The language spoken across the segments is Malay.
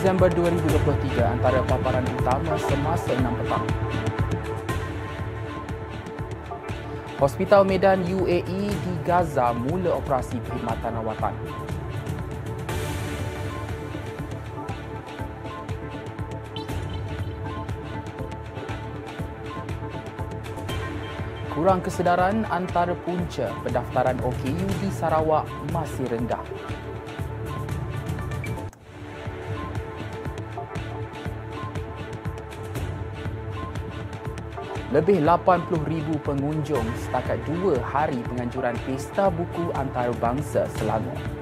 3 Disember 2023 antara paparan utama semasa 6 petang. Hospital Medan UAE di Gaza mula operasi perkhidmatan rawatan. Kurang kesedaran antara punca pendaftaran OKU di Sarawak masih rendah. Lebih 80,000 pengunjung setakat dua hari penganjuran Pesta Buku Antarabangsa Selangor.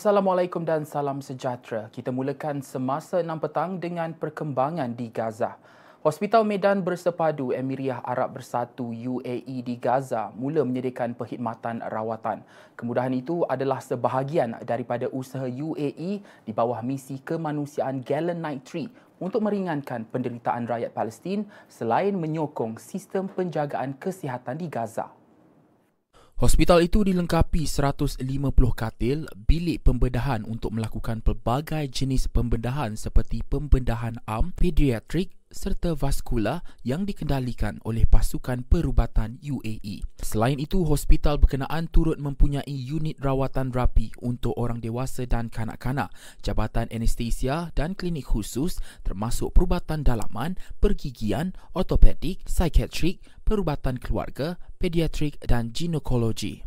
Assalamualaikum dan salam sejahtera. Kita mulakan semasa 6 petang dengan perkembangan di Gaza. Hospital Medan Bersepadu Emiriah Arab Bersatu UAE di Gaza mula menyediakan perkhidmatan rawatan. Kemudahan itu adalah sebahagian daripada usaha UAE di bawah misi kemanusiaan Galen Night Tree untuk meringankan penderitaan rakyat Palestin selain menyokong sistem penjagaan kesihatan di Gaza. Hospital itu dilengkapi 150 katil, bilik pembedahan untuk melakukan pelbagai jenis pembedahan seperti pembedahan arm, pediatrik serta vaskular yang dikendalikan oleh pasukan perubatan UAE. Selain itu, hospital berkenaan turut mempunyai unit rawatan rapi untuk orang dewasa dan kanak-kanak, jabatan anestesia dan klinik khusus termasuk perubatan dalaman, pergigian, ortopedik, psikiatrik, perubatan keluarga, pediatrik dan ginekologi.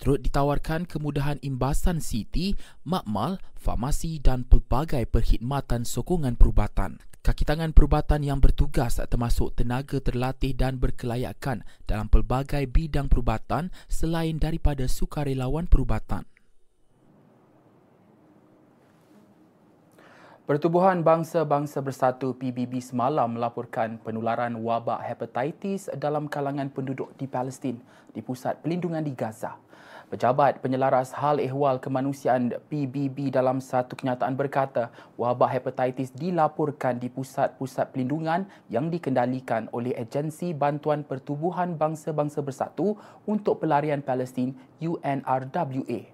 Turut ditawarkan kemudahan imbasan CT, makmal, farmasi dan pelbagai perkhidmatan sokongan perubatan. Kaki tangan perubatan yang bertugas termasuk tenaga terlatih dan berkelayakan dalam pelbagai bidang perubatan selain daripada sukarelawan perubatan. Pertubuhan Bangsa-Bangsa Bersatu PBB semalam melaporkan penularan wabak hepatitis dalam kalangan penduduk di Palestin di Pusat Pelindungan di Gaza. Pejabat Penyelaras Hal Ehwal Kemanusiaan PBB dalam satu kenyataan berkata wabak hepatitis dilaporkan di pusat-pusat pelindungan yang dikendalikan oleh Agensi Bantuan Pertubuhan Bangsa-Bangsa Bersatu untuk Pelarian Palestin UNRWA.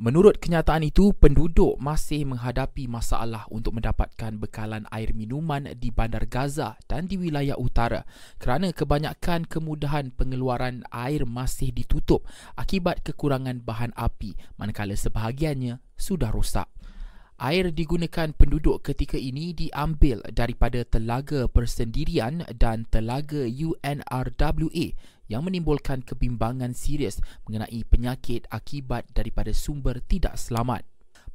Menurut kenyataan itu, penduduk masih menghadapi masalah untuk mendapatkan bekalan air minuman di bandar Gaza dan di wilayah utara kerana kebanyakan kemudahan pengeluaran air masih ditutup akibat kekurangan bahan api manakala sebahagiannya sudah rosak. Air digunakan penduduk ketika ini diambil daripada telaga persendirian dan telaga UNRWA yang menimbulkan kebimbangan serius mengenai penyakit akibat daripada sumber tidak selamat.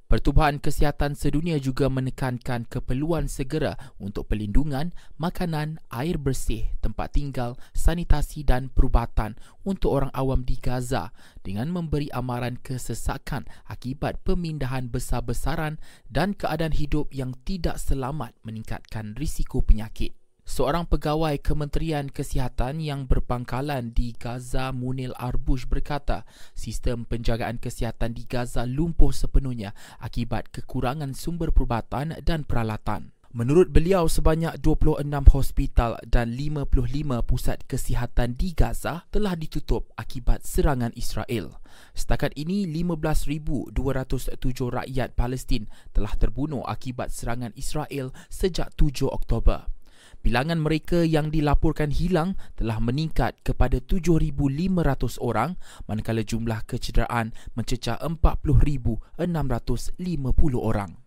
Pertubuhan Kesihatan Sedunia juga menekankan keperluan segera untuk pelindungan, makanan, air bersih, tempat tinggal, sanitasi dan perubatan untuk orang awam di Gaza dengan memberi amaran kesesakan akibat pemindahan besar-besaran dan keadaan hidup yang tidak selamat meningkatkan risiko penyakit. Seorang pegawai Kementerian Kesihatan yang berpangkalan di Gaza Munil Arbush berkata sistem penjagaan kesihatan di Gaza lumpuh sepenuhnya akibat kekurangan sumber perubatan dan peralatan. Menurut beliau, sebanyak 26 hospital dan 55 pusat kesihatan di Gaza telah ditutup akibat serangan Israel. Setakat ini, 15,207 rakyat Palestin telah terbunuh akibat serangan Israel sejak 7 Oktober. Bilangan mereka yang dilaporkan hilang telah meningkat kepada 7,500 orang manakala jumlah kecederaan mencecah 40,650 orang.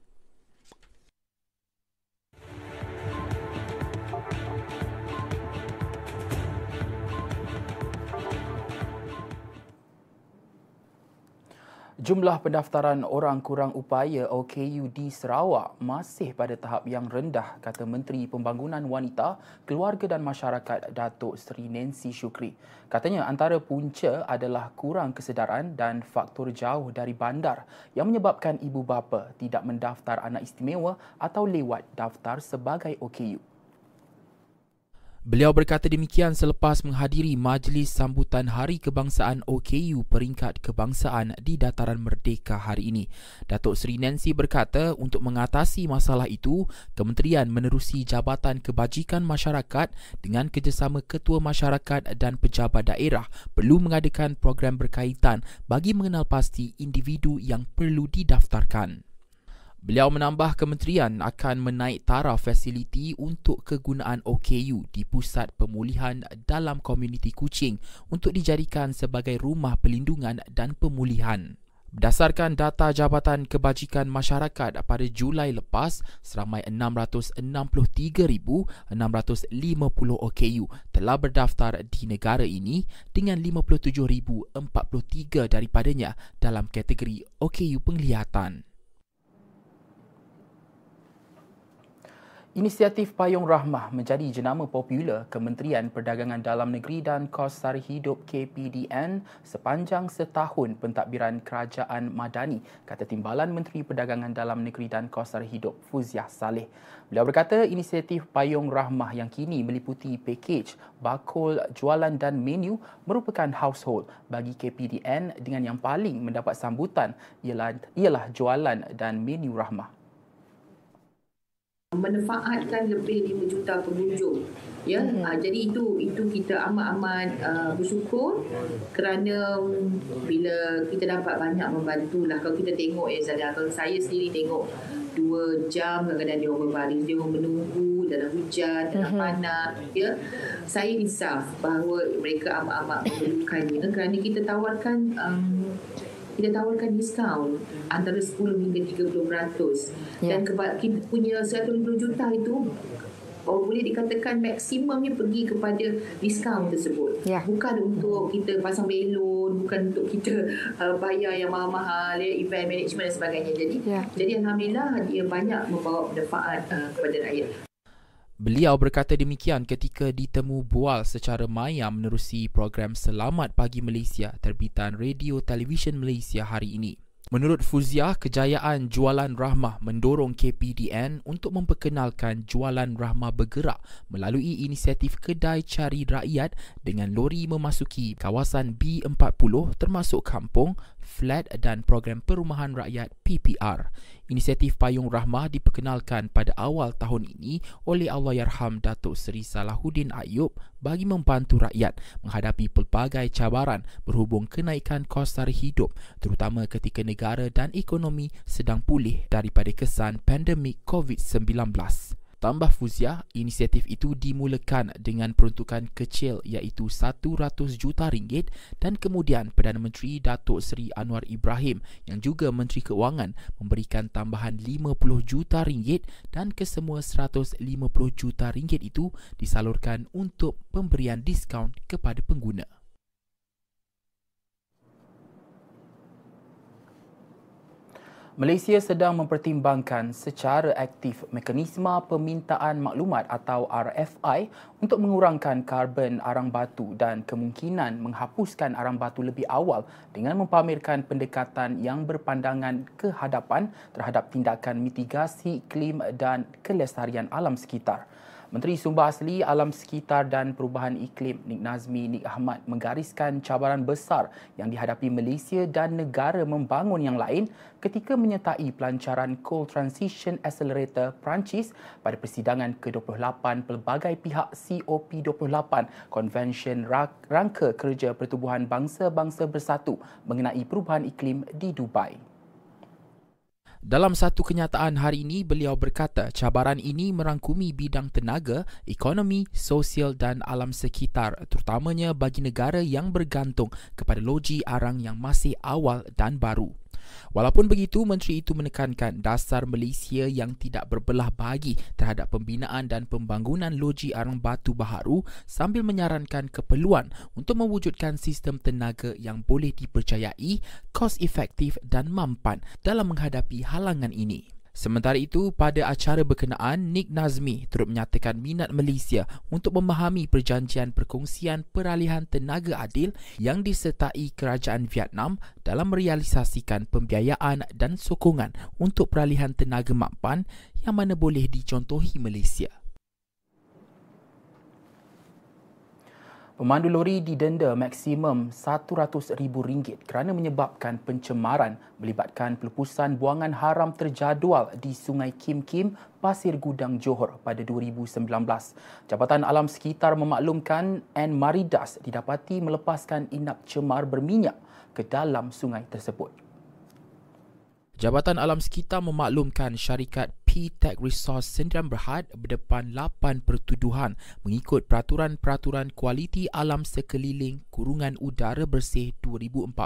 Jumlah pendaftaran orang kurang upaya OKU di Sarawak masih pada tahap yang rendah, kata Menteri Pembangunan Wanita, Keluarga dan Masyarakat Datuk Seri Nancy Shukri. Katanya antara punca adalah kurang kesedaran dan faktor jauh dari bandar yang menyebabkan ibu bapa tidak mendaftar anak istimewa atau lewat daftar sebagai OKU. Beliau berkata demikian selepas menghadiri majlis sambutan Hari Kebangsaan OKU peringkat kebangsaan di Dataran Merdeka hari ini. Datuk Seri Nancy berkata untuk mengatasi masalah itu, kementerian menerusi Jabatan Kebajikan Masyarakat dengan kerjasama ketua masyarakat dan pejabat daerah perlu mengadakan program berkaitan bagi mengenal pasti individu yang perlu didaftarkan. Beliau menambah kementerian akan menaik taraf fasiliti untuk kegunaan OKU di pusat pemulihan dalam komuniti Kuching untuk dijadikan sebagai rumah pelindungan dan pemulihan. Berdasarkan data Jabatan Kebajikan Masyarakat pada Julai lepas, seramai 663,650 OKU telah berdaftar di negara ini dengan 57,043 daripadanya dalam kategori OKU penglihatan. Inisiatif Payung Rahmah menjadi jenama popular Kementerian Perdagangan Dalam Negeri dan Kos Sara Hidup KPDN sepanjang setahun pentadbiran Kerajaan Madani, kata Timbalan Menteri Perdagangan Dalam Negeri dan Kos Sara Hidup Fuziah Saleh. Beliau berkata inisiatif Payung Rahmah yang kini meliputi pakej, bakul, jualan dan menu merupakan household bagi KPDN dengan yang paling mendapat sambutan ialah, ialah jualan dan menu rahmah memanfaatkan lebih 5 juta pengunjung ya mm-hmm. uh, jadi itu itu kita amat-amat uh, bersyukur kerana bila kita dapat banyak membantu lah kalau kita tengok ya Zalia kalau saya sendiri tengok dua jam kadang-kadang dia berbaring dia menunggu dalam hujan dalam mm-hmm. panas ya saya insaf bahawa mereka amat-amat memerlukannya kerana kita tawarkan um, kita tawarkan diskaun antara 10 hingga 30% yeah. dan keba- kita punya 150 juta itu Oh, boleh dikatakan maksimumnya pergi kepada diskaun tersebut. Yeah. Bukan untuk kita pasang belon, bukan untuk kita uh, bayar yang mahal-mahal, ya, event management dan sebagainya. Jadi, yeah. jadi alhamdulillah dia banyak membawa manfaat uh, kepada rakyat. Beliau berkata demikian ketika ditemu bual secara maya menerusi program Selamat Pagi Malaysia terbitan Radio Television Malaysia hari ini. Menurut Fuzia, kejayaan Jualan Rahmah mendorong KPDN untuk memperkenalkan Jualan Rahmah bergerak melalui inisiatif Kedai Cari Rakyat dengan lori memasuki kawasan B40 termasuk kampung, flat dan program perumahan rakyat PPR. Inisiatif Payung Rahmah diperkenalkan pada awal tahun ini oleh Allahyarham Datuk Seri Salahuddin Ayub bagi membantu rakyat menghadapi pelbagai cabaran berhubung kenaikan kos sara hidup terutama ketika negara dan ekonomi sedang pulih daripada kesan pandemik COVID-19. Tambah Fuzia, inisiatif itu dimulakan dengan peruntukan kecil iaitu 100 juta ringgit dan kemudian Perdana Menteri Datuk Seri Anwar Ibrahim yang juga Menteri Keuangan memberikan tambahan 50 juta ringgit dan kesemua 150 juta ringgit itu disalurkan untuk pemberian diskaun kepada pengguna. Malaysia sedang mempertimbangkan secara aktif mekanisme permintaan maklumat atau RFI untuk mengurangkan karbon arang batu dan kemungkinan menghapuskan arang batu lebih awal dengan mempamerkan pendekatan yang berpandangan ke hadapan terhadap tindakan mitigasi iklim dan kelestarian alam sekitar. Menteri Sumber Asli Alam Sekitar dan Perubahan Iklim Nik Nazmi Nik Ahmad menggariskan cabaran besar yang dihadapi Malaysia dan negara membangun yang lain ketika menyertai pelancaran Coal Transition Accelerator Perancis pada persidangan ke-28 pelbagai pihak COP28 Convention Rangka Kerja Pertubuhan Bangsa-Bangsa Bersatu mengenai perubahan iklim di Dubai. Dalam satu kenyataan hari ini, beliau berkata cabaran ini merangkumi bidang tenaga, ekonomi, sosial dan alam sekitar terutamanya bagi negara yang bergantung kepada loji arang yang masih awal dan baru. Walaupun begitu, menteri itu menekankan dasar Malaysia yang tidak berbelah bagi terhadap pembinaan dan pembangunan loji arang batu baharu sambil menyarankan keperluan untuk mewujudkan sistem tenaga yang boleh dipercayai, kos efektif dan mampan dalam menghadapi halangan ini. Sementara itu, pada acara berkenaan, Nick Nazmi turut menyatakan minat Malaysia untuk memahami perjanjian perkongsian peralihan tenaga adil yang disertai kerajaan Vietnam dalam merealisasikan pembiayaan dan sokongan untuk peralihan tenaga mampan yang mana boleh dicontohi Malaysia. Pemandu lori didenda maksimum RM100,000 kerana menyebabkan pencemaran melibatkan pelepusan buangan haram terjadual di Sungai Kim Kim, Pasir Gudang, Johor pada 2019. Jabatan Alam Sekitar memaklumkan N. Maridas didapati melepaskan inap cemar berminyak ke dalam sungai tersebut. Jabatan Alam Sekitar memaklumkan syarikat P-Tech Resource Sdn Berhad berdepan 8 pertuduhan mengikut Peraturan-Peraturan Kualiti Alam Sekeliling Kurungan Udara Bersih 2014.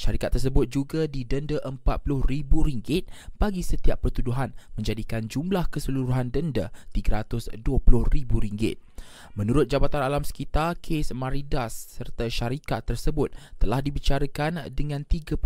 Syarikat tersebut juga didenda RM40,000 bagi setiap pertuduhan menjadikan jumlah keseluruhan denda RM320,000. Menurut Jabatan Alam Sekitar, kes Maridas serta syarikat tersebut telah dibicarakan dengan 38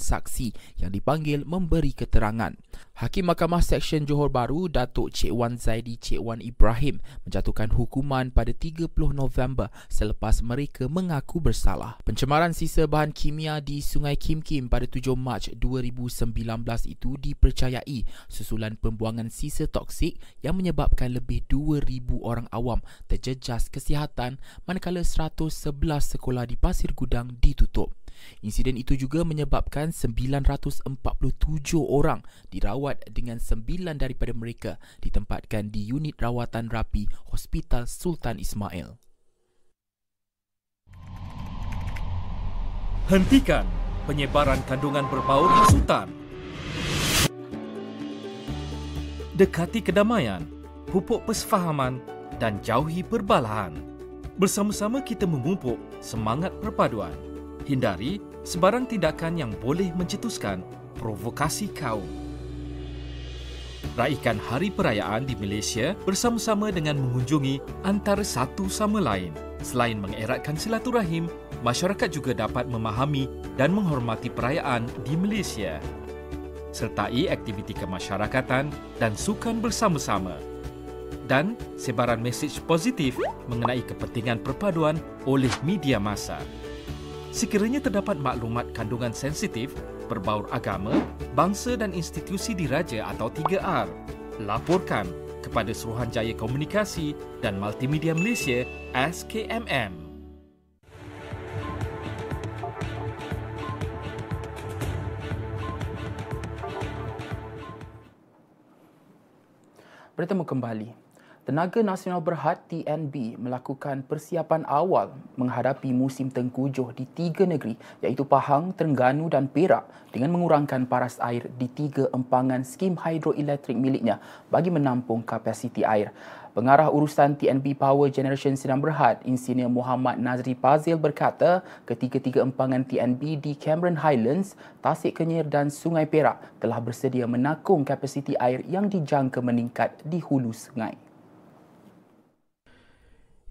saksi yang dipanggil memberi keterangan. Hakim Mahkamah Seksyen Johor Bahru, Datuk Cik Wan Zaidi Cik Wan Ibrahim menjatuhkan hukuman pada 30 November selepas mereka mengaku bersalah. Pencemaran sisa bahan kimia di Sungai Kim Kim pada 7 Mac 2019 itu dipercayai susulan pembuangan sisa toksik yang menyebabkan lebih 2,000 orang awam terjejas kesihatan manakala 111 sekolah di Pasir Gudang ditutup. Insiden itu juga menyebabkan 947 orang dirawat dengan 9 daripada mereka ditempatkan di unit rawatan rapi Hospital Sultan Ismail. Hentikan penyebaran kandungan berbau hasutan. Dekati kedamaian, pupuk persefahaman dan jauhi perbalahan. Bersama-sama kita memupuk semangat perpaduan. Hindari sebarang tindakan yang boleh mencetuskan provokasi kaum. Raikan hari perayaan di Malaysia bersama-sama dengan mengunjungi antara satu sama lain. Selain mengeratkan silaturahim, masyarakat juga dapat memahami dan menghormati perayaan di Malaysia. Sertai aktiviti kemasyarakatan dan sukan bersama-sama dan sebaran mesej positif mengenai kepentingan perpaduan oleh media masa. Sekiranya terdapat maklumat kandungan sensitif berbaur agama, bangsa dan institusi diraja atau 3R, laporkan kepada Suruhanjaya Komunikasi dan Multimedia Malaysia SKMM. Bertemu kembali. Tenaga Nasional Berhad TNB melakukan persiapan awal menghadapi musim tengkujuh di tiga negeri iaitu Pahang, Terengganu dan Perak dengan mengurangkan paras air di tiga empangan skim hidroelektrik miliknya bagi menampung kapasiti air. Pengarah urusan TNB Power Generation Sedang Berhad, Insinyur Muhammad Nazri Pazil berkata ketiga-tiga empangan TNB di Cameron Highlands, Tasik Kenyir dan Sungai Perak telah bersedia menakung kapasiti air yang dijangka meningkat di hulu sungai.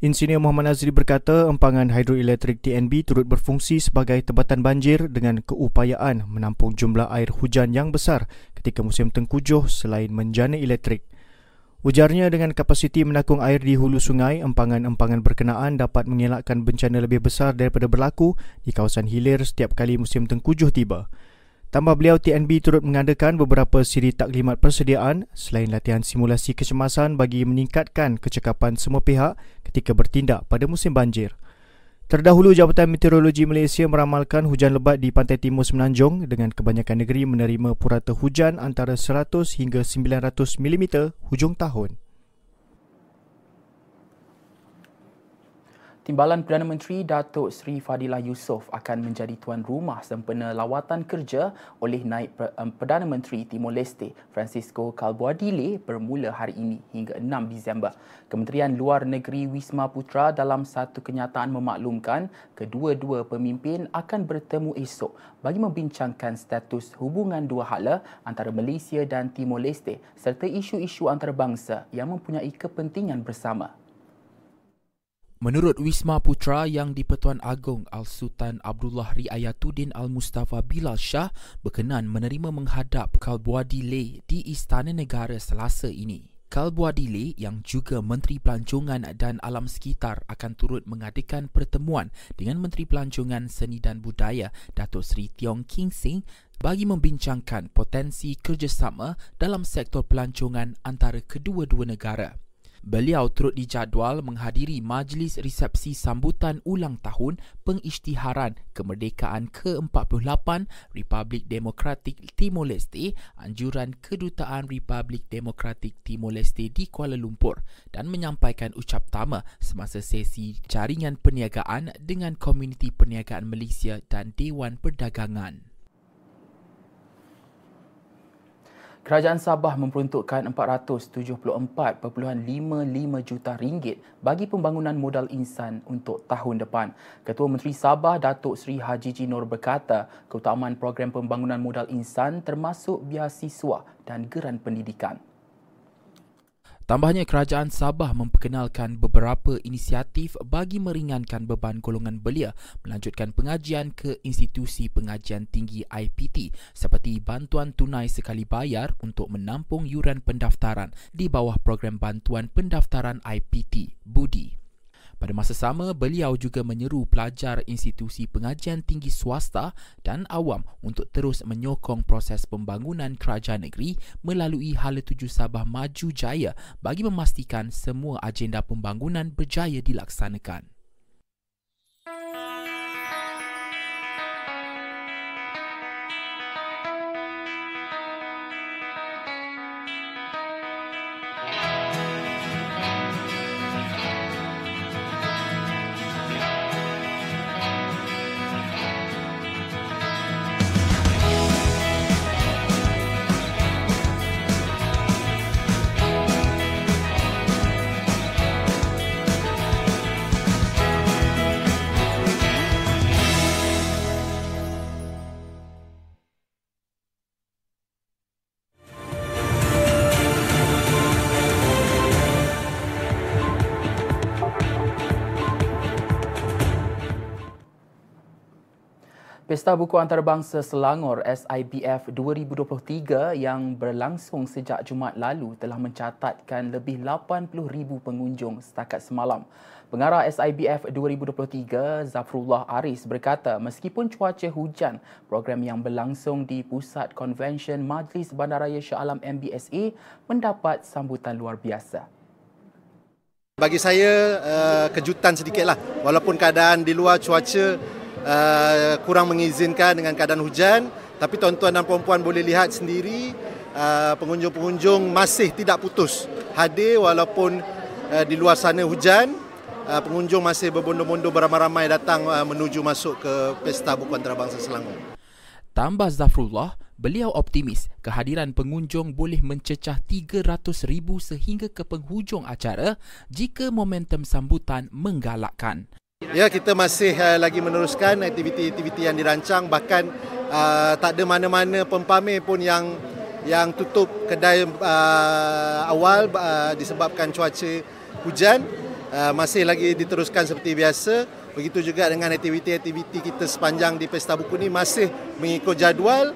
Insinyur Muhammad Nazri berkata empangan hidroelektrik TNB turut berfungsi sebagai tebatan banjir dengan keupayaan menampung jumlah air hujan yang besar ketika musim tengkujuh selain menjana elektrik. Ujarnya dengan kapasiti menakung air di hulu sungai, empangan-empangan berkenaan dapat mengelakkan bencana lebih besar daripada berlaku di kawasan hilir setiap kali musim tengkujuh tiba. Tambah beliau, TNB turut mengadakan beberapa siri taklimat persediaan selain latihan simulasi kecemasan bagi meningkatkan kecekapan semua pihak ketika bertindak pada musim banjir. Terdahulu, Jabatan Meteorologi Malaysia meramalkan hujan lebat di pantai timur Semenanjung dengan kebanyakan negeri menerima purata hujan antara 100 hingga 900 mm hujung tahun. Timbalan Perdana Menteri Datuk Seri Fadilah Yusof akan menjadi tuan rumah sempena lawatan kerja oleh naib Perdana Menteri Timor Leste Francisco Calbuadile bermula hari ini hingga 6 Disember. Kementerian Luar Negeri Wisma Putra dalam satu kenyataan memaklumkan kedua-dua pemimpin akan bertemu esok bagi membincangkan status hubungan dua hala antara Malaysia dan Timor Leste serta isu-isu antarabangsa yang mempunyai kepentingan bersama. Menurut Wisma Putra yang di-Pertuan Agong Al-Sultan Abdullah Riayatuddin Al-Mustafa Bilal Shah berkenan menerima menghadap Kalbuadile di Istana Negara selasa ini. Kalbuadile yang juga Menteri Pelancongan dan Alam Sekitar akan turut mengadakan pertemuan dengan Menteri Pelancongan Seni dan Budaya Datuk Seri Tiong King Sing bagi membincangkan potensi kerjasama dalam sektor pelancongan antara kedua-dua negara. Beliau turut dijadual menghadiri majlis resepsi sambutan ulang tahun pengisytiharan kemerdekaan ke-48 Republik Demokratik Timor Leste anjuran Kedutaan Republik Demokratik Timor Leste di Kuala Lumpur dan menyampaikan ucap tama semasa sesi jaringan perniagaan dengan Komuniti Perniagaan Malaysia dan Dewan Perdagangan. Kerajaan Sabah memperuntukkan 474.55 juta ringgit bagi pembangunan modal insan untuk tahun depan. Ketua Menteri Sabah Datuk Seri Haji Jinor berkata, keutamaan program pembangunan modal insan termasuk biasiswa dan geran pendidikan. Tambahnya, kerajaan Sabah memperkenalkan beberapa inisiatif bagi meringankan beban golongan belia melanjutkan pengajian ke institusi pengajian tinggi IPT seperti bantuan tunai sekali bayar untuk menampung yuran pendaftaran di bawah program bantuan pendaftaran IPT, BUDI. Pada masa sama, beliau juga menyeru pelajar institusi pengajian tinggi swasta dan awam untuk terus menyokong proses pembangunan kerajaan negeri melalui Hala Tuju Sabah Maju Jaya bagi memastikan semua agenda pembangunan berjaya dilaksanakan. Pesta Buku Antarabangsa Selangor SIBF 2023 yang berlangsung sejak Jumaat lalu telah mencatatkan lebih 80,000 pengunjung setakat semalam. Pengarah SIBF 2023 Zafrullah Aris berkata meskipun cuaca hujan, program yang berlangsung di Pusat Konvensyen Majlis Bandaraya Shah Alam MBSA mendapat sambutan luar biasa. Bagi saya uh, kejutan sedikitlah walaupun keadaan di luar cuaca uh, kurang mengizinkan dengan keadaan hujan tapi tuan-tuan dan puan-puan boleh lihat sendiri uh, pengunjung-pengunjung masih tidak putus hadir walaupun uh, di luar sana hujan uh, pengunjung masih berbondong-bondong beramai-ramai datang uh, menuju masuk ke Pesta Buku Antarabangsa Selangor. Tambah Zafrullah, beliau optimis kehadiran pengunjung boleh mencecah 300,000 sehingga ke penghujung acara jika momentum sambutan menggalakkan. Ya, kita masih uh, lagi meneruskan aktiviti-aktiviti yang dirancang. Bahkan uh, tak ada mana-mana pempamer pun yang yang tutup kedai uh, awal uh, disebabkan cuaca hujan. Uh, masih lagi diteruskan seperti biasa. Begitu juga dengan aktiviti-aktiviti kita sepanjang di Pesta Buku ini masih mengikut jadual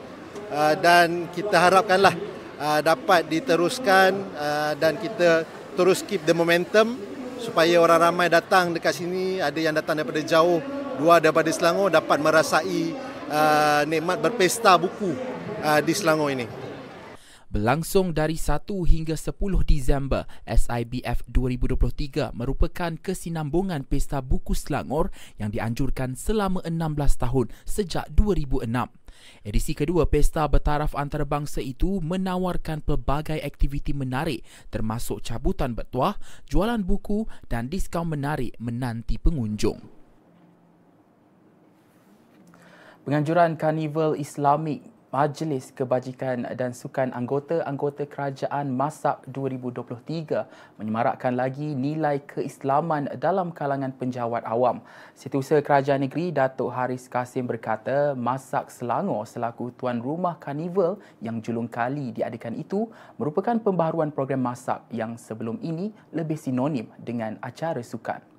uh, dan kita harapkanlah uh, dapat diteruskan uh, dan kita terus keep the momentum supaya orang ramai datang dekat sini ada yang datang daripada jauh dua daripada Selangor dapat merasai uh, nikmat berpesta buku uh, di Selangor ini. Berlangsung dari 1 hingga 10 Disember, SIBF 2023 merupakan kesinambungan Pesta Buku Selangor yang dianjurkan selama 16 tahun sejak 2006. Edisi kedua Pesta Bertaraf Antarabangsa itu menawarkan pelbagai aktiviti menarik termasuk cabutan bertuah, jualan buku dan diskaun menarik menanti pengunjung. Penganjuran Karnival Islamik Majlis Kebajikan dan Sukan Anggota-Anggota Kerajaan Masak 2023 menyemarakkan lagi nilai keislaman dalam kalangan penjawat awam. Setiausaha Kerajaan Negeri Datuk Haris Kasim berkata, Masak Selangor selaku tuan rumah karnival yang julung kali diadakan itu merupakan pembaharuan program masak yang sebelum ini lebih sinonim dengan acara sukan.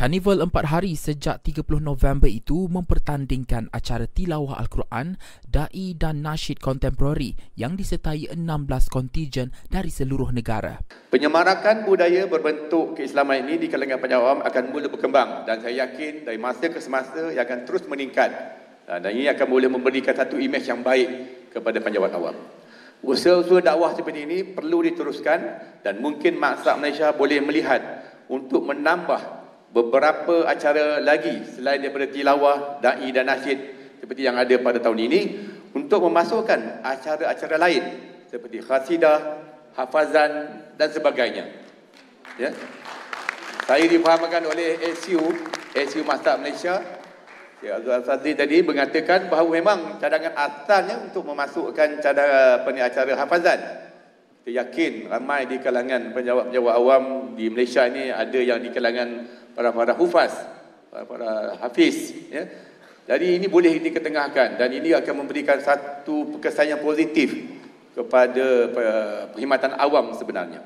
Karnival empat hari sejak 30 November itu mempertandingkan acara tilawah Al-Quran, da'i dan nasyid kontemporari yang disertai 16 kontijen dari seluruh negara. Penyemarakan budaya berbentuk keislaman ini di kalangan penjawam akan mula berkembang dan saya yakin dari masa ke semasa ia akan terus meningkat dan ini akan boleh memberikan satu imej yang baik kepada penjawat awam. Usaha-usaha dakwah seperti ini perlu diteruskan dan mungkin maksa Malaysia boleh melihat untuk menambah beberapa acara lagi selain daripada tilawah, da'i dan nasyid seperti yang ada pada tahun ini untuk memasukkan acara-acara lain seperti khasidah, hafazan dan sebagainya. Ya. Saya difahamkan oleh SU, SU Masjid Malaysia, Ya, Azul Fazli tadi mengatakan bahawa memang cadangan asalnya untuk memasukkan cadang apa ni, acara hafazan. Kita yakin ramai di kalangan penjawab-penjawab awam di Malaysia ini ada yang di kalangan para para hufaz, para, para hafiz ya. Jadi ini boleh diketengahkan dan ini akan memberikan satu kesan yang positif kepada perkhidmatan awam sebenarnya.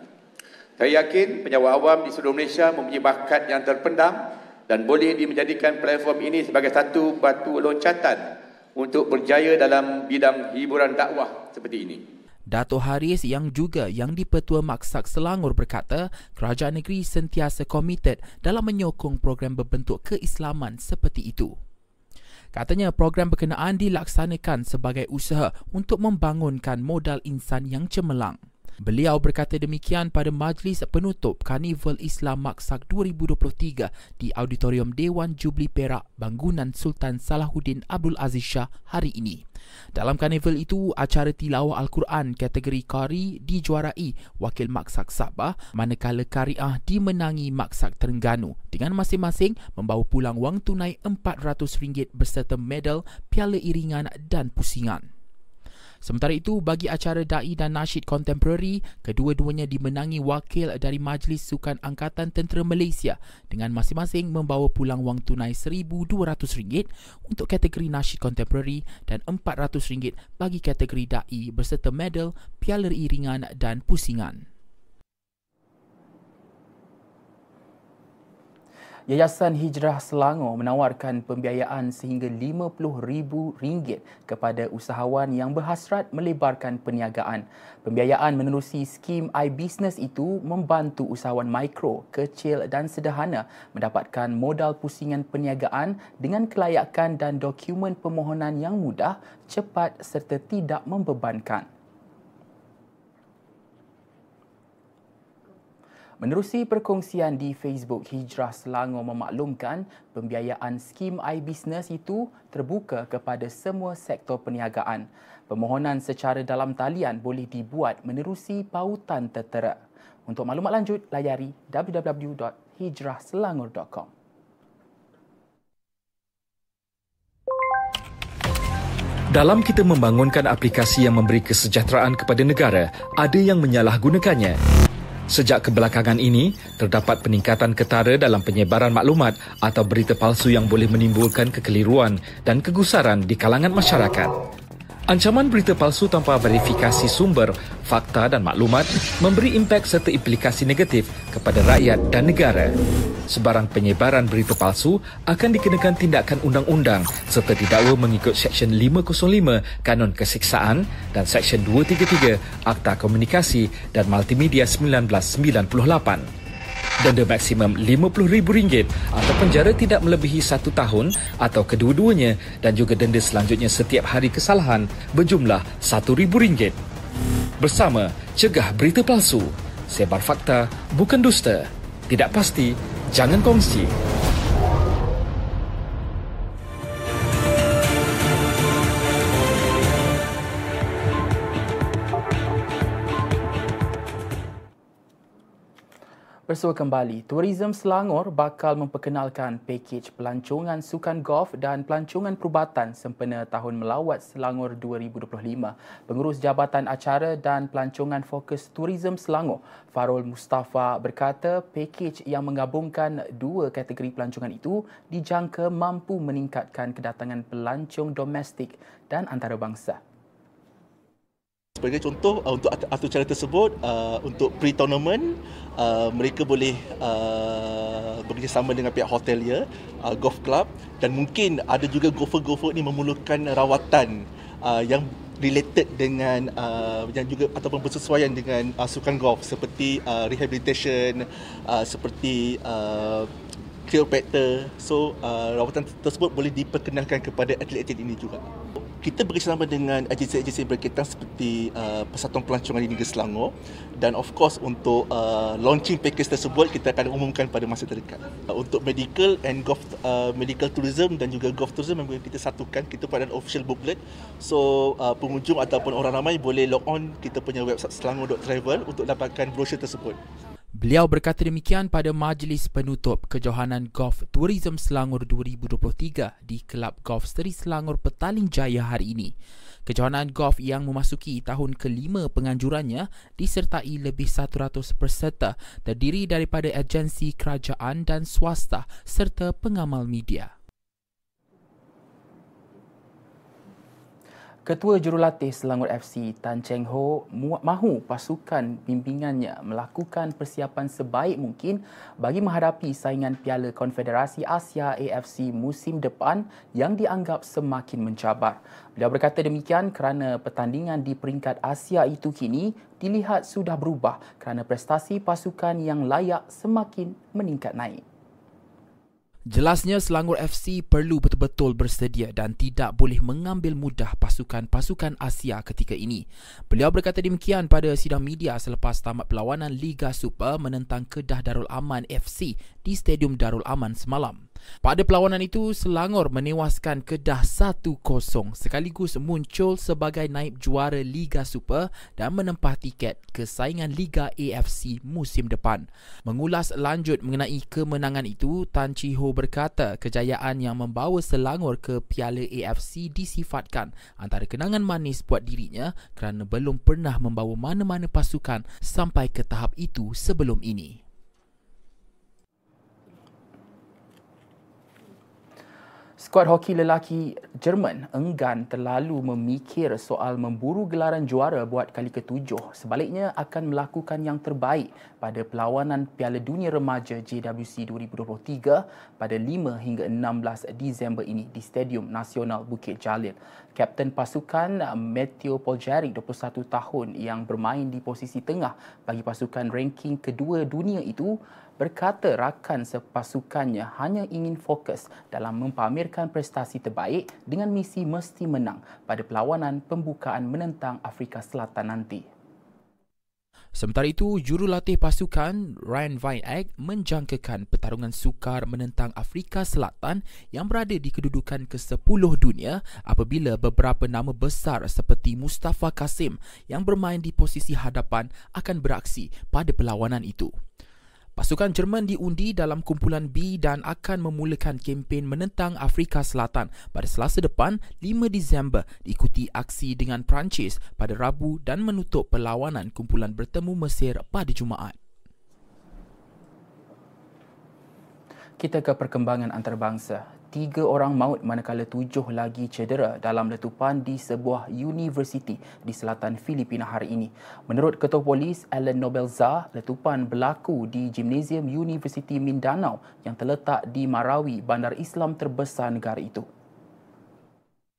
Saya yakin penjawab awam di seluruh Malaysia mempunyai bakat yang terpendam dan boleh menjadikan platform ini sebagai satu batu loncatan untuk berjaya dalam bidang hiburan dakwah seperti ini. Dato' Haris yang juga yang dipetua Maksak Selangor berkata, kerajaan negeri sentiasa komited dalam menyokong program berbentuk keislaman seperti itu. Katanya program berkenaan dilaksanakan sebagai usaha untuk membangunkan modal insan yang cemerlang. Beliau berkata demikian pada majlis penutup Karnival Islam Maksak 2023 di Auditorium Dewan Jubli Perak, Bangunan Sultan Salahuddin Abdul Aziz Shah hari ini. Dalam karnival itu, acara tilawah Al-Quran kategori Qari dijuarai wakil Maksak Sabah manakala Kariah dimenangi Maksak Terengganu dengan masing-masing membawa pulang wang tunai RM400 berserta medal, piala iringan dan pusingan. Sementara itu, bagi acara Da'i dan Nasyid Kontemporari, kedua-duanya dimenangi wakil dari Majlis Sukan Angkatan Tentera Malaysia dengan masing-masing membawa pulang wang tunai RM1,200 untuk kategori Nasyid Kontemporari dan RM400 bagi kategori Da'i berserta medal, piala iringan dan pusingan. Yayasan Hijrah Selangor menawarkan pembiayaan sehingga RM50,000 kepada usahawan yang berhasrat melebarkan perniagaan. Pembiayaan menerusi skim iBusiness itu membantu usahawan mikro, kecil dan sederhana mendapatkan modal pusingan perniagaan dengan kelayakan dan dokumen permohonan yang mudah, cepat serta tidak membebankan. Menerusi perkongsian di Facebook, Hijrah Selangor memaklumkan pembiayaan skim iBusiness itu terbuka kepada semua sektor perniagaan. Permohonan secara dalam talian boleh dibuat menerusi pautan tertera. Untuk maklumat lanjut, layari www.hijrahselangor.com. Dalam kita membangunkan aplikasi yang memberi kesejahteraan kepada negara, ada yang menyalahgunakannya. Sejak kebelakangan ini, terdapat peningkatan ketara dalam penyebaran maklumat atau berita palsu yang boleh menimbulkan kekeliruan dan kegusaran di kalangan masyarakat. Ancaman berita palsu tanpa verifikasi sumber, fakta dan maklumat memberi impak serta implikasi negatif kepada rakyat dan negara. Sebarang penyebaran berita palsu akan dikenakan tindakan undang-undang serta didakwa mengikut Seksyen 505 Kanun Kesiksaan dan Seksyen 233 Akta Komunikasi dan Multimedia 1998 denda maksimum RM50,000 atau penjara tidak melebihi satu tahun atau kedua-duanya dan juga denda selanjutnya setiap hari kesalahan berjumlah RM1,000. Bersama, cegah berita palsu. Sebar fakta, bukan dusta. Tidak pasti, jangan kongsi. Bersua kembali, Tourism Selangor bakal memperkenalkan pakej pelancongan sukan golf dan pelancongan perubatan sempena Tahun Melawat Selangor 2025. Pengurus Jabatan Acara dan Pelancongan Fokus Tourism Selangor, Farul Mustafa berkata pakej yang menggabungkan dua kategori pelancongan itu dijangka mampu meningkatkan kedatangan pelancong domestik dan antarabangsa. Sebagai contoh uh, untuk acara tersebut uh, untuk pre-tournament uh, mereka boleh uh, bekerjasama dengan pihak hotelier, uh, golf club dan mungkin ada juga golfer-golfer ini memerlukan rawatan uh, yang related dengan uh, yang juga ataupun bersesuaian dengan uh, sukan golf seperti uh, rehabilitation uh, seperti uh, chiropractor so uh, rawatan tersebut boleh diperkenalkan kepada atlet-atlet ini juga kita bekerjasama dengan agensi-agensi berkaitan seperti uh, Persatuan Pelancongan di Negeri Selangor dan of course untuk uh, launching package tersebut kita akan umumkan pada masa terdekat. Uh, untuk medical and golf uh, medical tourism dan juga golf tourism yang kita satukan kita pada official booklet. So uh, pengunjung ataupun orang ramai boleh log on kita punya website selangor.travel untuk dapatkan brosur tersebut. Beliau berkata demikian pada majlis penutup Kejohanan Golf Tourism Selangor 2023 di Kelab Golf Seri Selangor Petaling Jaya hari ini. Kejohanan golf yang memasuki tahun kelima penganjurannya disertai lebih 100 peserta terdiri daripada agensi kerajaan dan swasta serta pengamal media. Ketua Jurulatih Selangor FC Tan Cheng Ho mahu pasukan bimbingannya melakukan persiapan sebaik mungkin bagi menghadapi saingan Piala Konfederasi Asia AFC musim depan yang dianggap semakin mencabar. Beliau berkata demikian kerana pertandingan di peringkat Asia itu kini dilihat sudah berubah kerana prestasi pasukan yang layak semakin meningkat naik. Jelasnya Selangor FC perlu betul-betul bersedia dan tidak boleh mengambil mudah pasukan-pasukan Asia ketika ini. Beliau berkata demikian pada sidang media selepas tamat perlawanan Liga Super menentang Kedah Darul Aman FC di Stadium Darul Aman semalam. Pada perlawanan itu, Selangor menewaskan Kedah 1-0 sekaligus muncul sebagai naib juara Liga Super dan menempah tiket ke saingan Liga AFC musim depan. Mengulas lanjut mengenai kemenangan itu, Tan Chi Ho berkata kejayaan yang membawa Selangor ke Piala AFC disifatkan antara kenangan manis buat dirinya kerana belum pernah membawa mana-mana pasukan sampai ke tahap itu sebelum ini. Skuad hoki lelaki Jerman enggan terlalu memikir soal memburu gelaran juara buat kali ketujuh. Sebaliknya akan melakukan yang terbaik pada perlawanan Piala Dunia Remaja JWC 2023 pada 5 hingga 16 Disember ini di Stadium Nasional Bukit Jalil. Kapten pasukan Matteo Poljarik 21 tahun yang bermain di posisi tengah bagi pasukan ranking kedua dunia itu berkata rakan sepasukannya hanya ingin fokus dalam mempamerkan prestasi terbaik dengan misi mesti menang pada perlawanan pembukaan menentang Afrika Selatan nanti. Sementara itu, jurulatih pasukan Ryan Van Eyck menjangkakan pertarungan sukar menentang Afrika Selatan yang berada di kedudukan ke-10 dunia apabila beberapa nama besar seperti Mustafa Kasim yang bermain di posisi hadapan akan beraksi pada perlawanan itu. Pasukan Jerman diundi dalam kumpulan B dan akan memulakan kempen menentang Afrika Selatan pada Selasa depan 5 Disember diikuti aksi dengan Perancis pada Rabu dan menutup perlawanan kumpulan bertemu Mesir pada Jumaat. Kita ke perkembangan antarabangsa tiga orang maut manakala tujuh lagi cedera dalam letupan di sebuah universiti di selatan Filipina hari ini. Menurut Ketua Polis Alan Nobelza, letupan berlaku di Gymnasium University Mindanao yang terletak di Marawi, bandar Islam terbesar negara itu.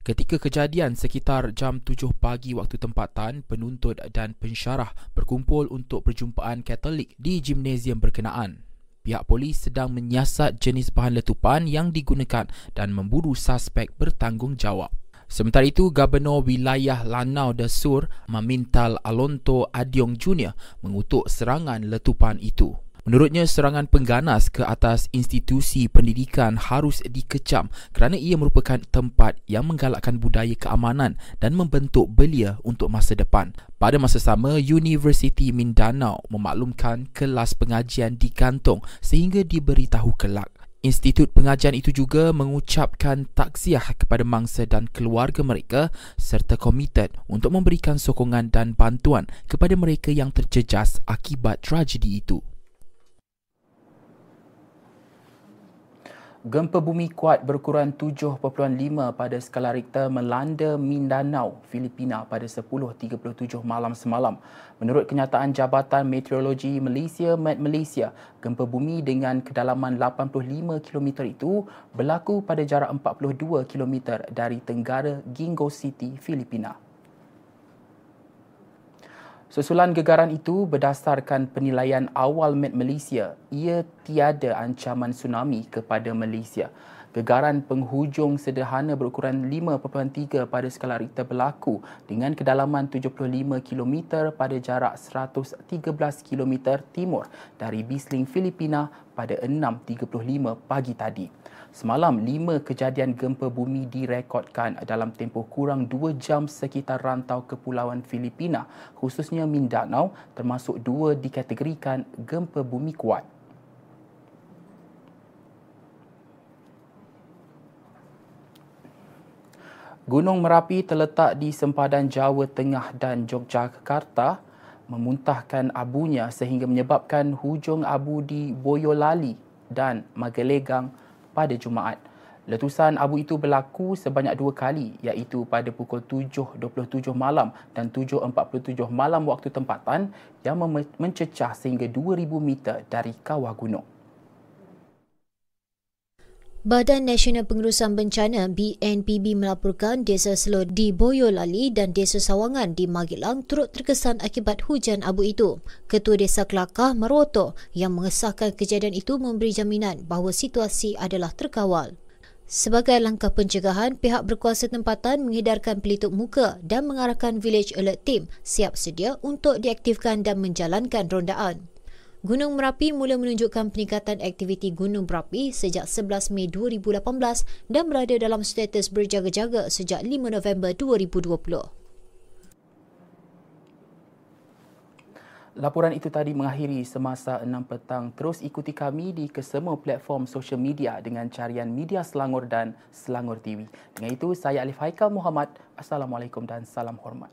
Ketika kejadian sekitar jam 7 pagi waktu tempatan, penuntut dan pensyarah berkumpul untuk perjumpaan Katolik di gimnasium berkenaan pihak polis sedang menyiasat jenis bahan letupan yang digunakan dan memburu suspek bertanggungjawab. Sementara itu, Gubernur Wilayah Lanao de Sur, Mamintal Alonto Adiong Jr. mengutuk serangan letupan itu. Menurutnya, serangan pengganas ke atas institusi pendidikan harus dikecam kerana ia merupakan tempat yang menggalakkan budaya keamanan dan membentuk belia untuk masa depan. Pada masa sama, Universiti Mindanao memaklumkan kelas pengajian digantung sehingga diberitahu kelak. Institut pengajian itu juga mengucapkan takziah kepada mangsa dan keluarga mereka serta komited untuk memberikan sokongan dan bantuan kepada mereka yang terjejas akibat tragedi itu. Gempa bumi kuat berukuran 7.5 pada skala Richter melanda Mindanao, Filipina pada 10.37 malam semalam. Menurut kenyataan Jabatan Meteorologi Malaysia, Met Malaysia, gempa bumi dengan kedalaman 85 km itu berlaku pada jarak 42 km dari tenggara Gingo City, Filipina. Susulan gegaran itu berdasarkan penilaian awal Met Malaysia, ia tiada ancaman tsunami kepada Malaysia. Gegaran penghujung sederhana berukuran 5.3 pada skala Richter berlaku dengan kedalaman 75 km pada jarak 113 km timur dari Bisling, Filipina pada 6.35 pagi tadi. Semalam, lima kejadian gempa bumi direkodkan dalam tempoh kurang dua jam sekitar rantau kepulauan Filipina, khususnya Mindanao, termasuk dua dikategorikan gempa bumi kuat. Gunung Merapi terletak di sempadan Jawa Tengah dan Yogyakarta memuntahkan abunya sehingga menyebabkan hujung abu di Boyolali dan Magelegang pada Jumaat. Letusan abu itu berlaku sebanyak dua kali iaitu pada pukul 7.27 malam dan 7.47 malam waktu tempatan yang mencecah sehingga 2,000 meter dari kawah gunung. Badan Nasional Pengurusan Bencana BNPB melaporkan desa Selot di Boyolali dan desa Sawangan di Magelang turut terkesan akibat hujan abu itu. Ketua Desa Kelakah Maroto yang mengesahkan kejadian itu memberi jaminan bahawa situasi adalah terkawal. Sebagai langkah pencegahan, pihak berkuasa tempatan menghidarkan pelitup muka dan mengarahkan Village Alert Team siap sedia untuk diaktifkan dan menjalankan rondaan. Gunung Merapi mula menunjukkan peningkatan aktiviti Gunung Merapi sejak 11 Mei 2018 dan berada dalam status berjaga-jaga sejak 5 November 2020. Laporan itu tadi mengakhiri semasa 6 petang. Terus ikuti kami di kesemua platform sosial media dengan carian Media Selangor dan Selangor TV. Dengan itu, saya Alif Haikal Muhammad. Assalamualaikum dan salam hormat.